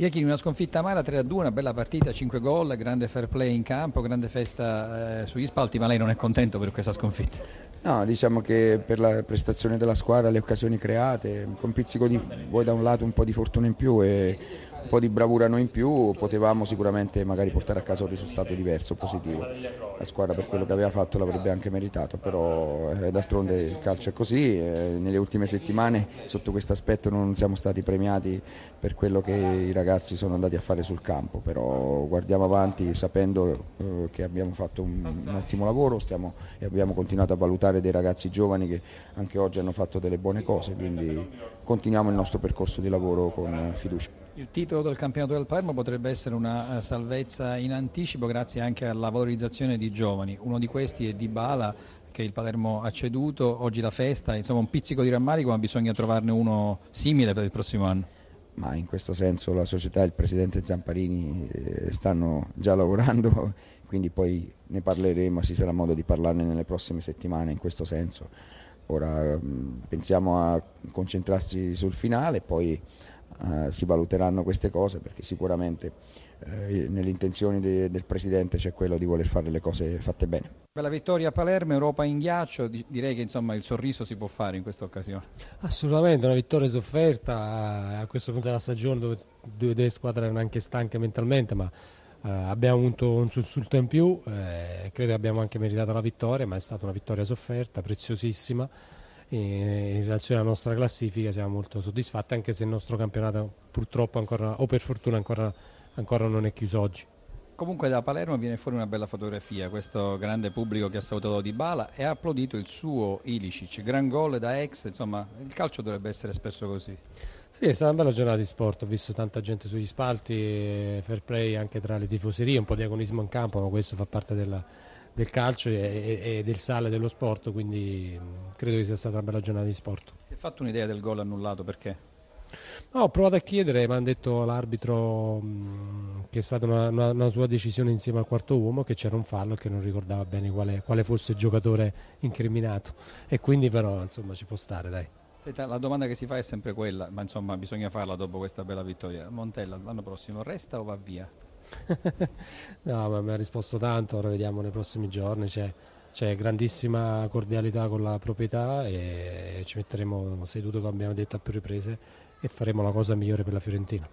Iachini una sconfitta amara 3-2, una bella partita, 5 gol, grande fair play in campo, grande festa eh, sugli spalti, ma lei non è contento per questa sconfitta? No, diciamo che per la prestazione della squadra, le occasioni create, con pizzico di, vuoi da un lato un po' di fortuna in più e un po' di bravura noi in più, potevamo sicuramente magari portare a casa un risultato diverso, positivo. La squadra per quello che aveva fatto l'avrebbe anche meritato, però eh, d'altronde il calcio è così, eh, nelle ultime settimane sotto questo aspetto non siamo stati premiati per quello che i ragazzi sono andati a fare sul campo, però guardiamo avanti sapendo eh, che abbiamo fatto un, un ottimo lavoro stiamo, e abbiamo continuato a valutare dei ragazzi giovani che anche oggi hanno fatto delle buone cose, quindi continuiamo il nostro percorso di lavoro con fiducia. Il titolo del campionato del Palermo potrebbe essere una salvezza in anticipo grazie anche alla valorizzazione di giovani. Uno di questi è Di Bala che il Palermo ha ceduto, oggi la festa, insomma un pizzico di rammarico ma bisogna trovarne uno simile per il prossimo anno. Ma in questo senso la società e il presidente Zamparini eh, stanno già lavorando, quindi poi ne parleremo, ci sarà modo di parlarne nelle prossime settimane in questo senso. Ora mm, pensiamo a concentrarsi sul finale, poi eh, si valuteranno queste cose perché sicuramente eh, nelle intenzioni de, del Presidente c'è quello di voler fare le cose fatte bene. Per la vittoria a Palermo, Europa in ghiaccio, direi che insomma, il sorriso si può fare in questa occasione. Assolutamente, una vittoria sofferta a questo punto della stagione dove due delle squadre erano anche stanche mentalmente, ma eh, abbiamo avuto un sussulto in più, eh, credo che abbiamo anche meritato la vittoria, ma è stata una vittoria sofferta, preziosissima in relazione alla nostra classifica siamo molto soddisfatti anche se il nostro campionato purtroppo ancora o per fortuna ancora, ancora non è chiuso oggi. Comunque da Palermo viene fuori una bella fotografia, questo grande pubblico che ha salutato Di Bala e ha applaudito il suo Ilicic, gran gol da ex, insomma il calcio dovrebbe essere spesso così. Sì, è stata una bella giornata di sport, ho visto tanta gente sugli spalti, fair play anche tra le tifoserie, un po' di agonismo in campo, ma questo fa parte della, del calcio e, e, del sale dello sport, quindi credo che sia stata una bella giornata di sport. Si è fatto un'idea del gol annullato, perché? No, ho provato a chiedere, mi hanno detto l'arbitro che è stata una, una, una, sua decisione insieme al quarto uomo che c'era un fallo e che non ricordava bene quale, quale, fosse il giocatore incriminato e quindi però insomma ci può stare dai. Senta, la domanda che si fa è sempre quella, ma insomma bisogna farla dopo questa bella vittoria. Montella l'anno prossimo resta o va via? no, ma mi ha risposto tanto, ora vediamo nei prossimi giorni, c'è, c'è grandissima cordialità con la proprietà e ci metteremo seduto come abbiamo detto a più riprese e faremo la cosa migliore per la Fiorentina.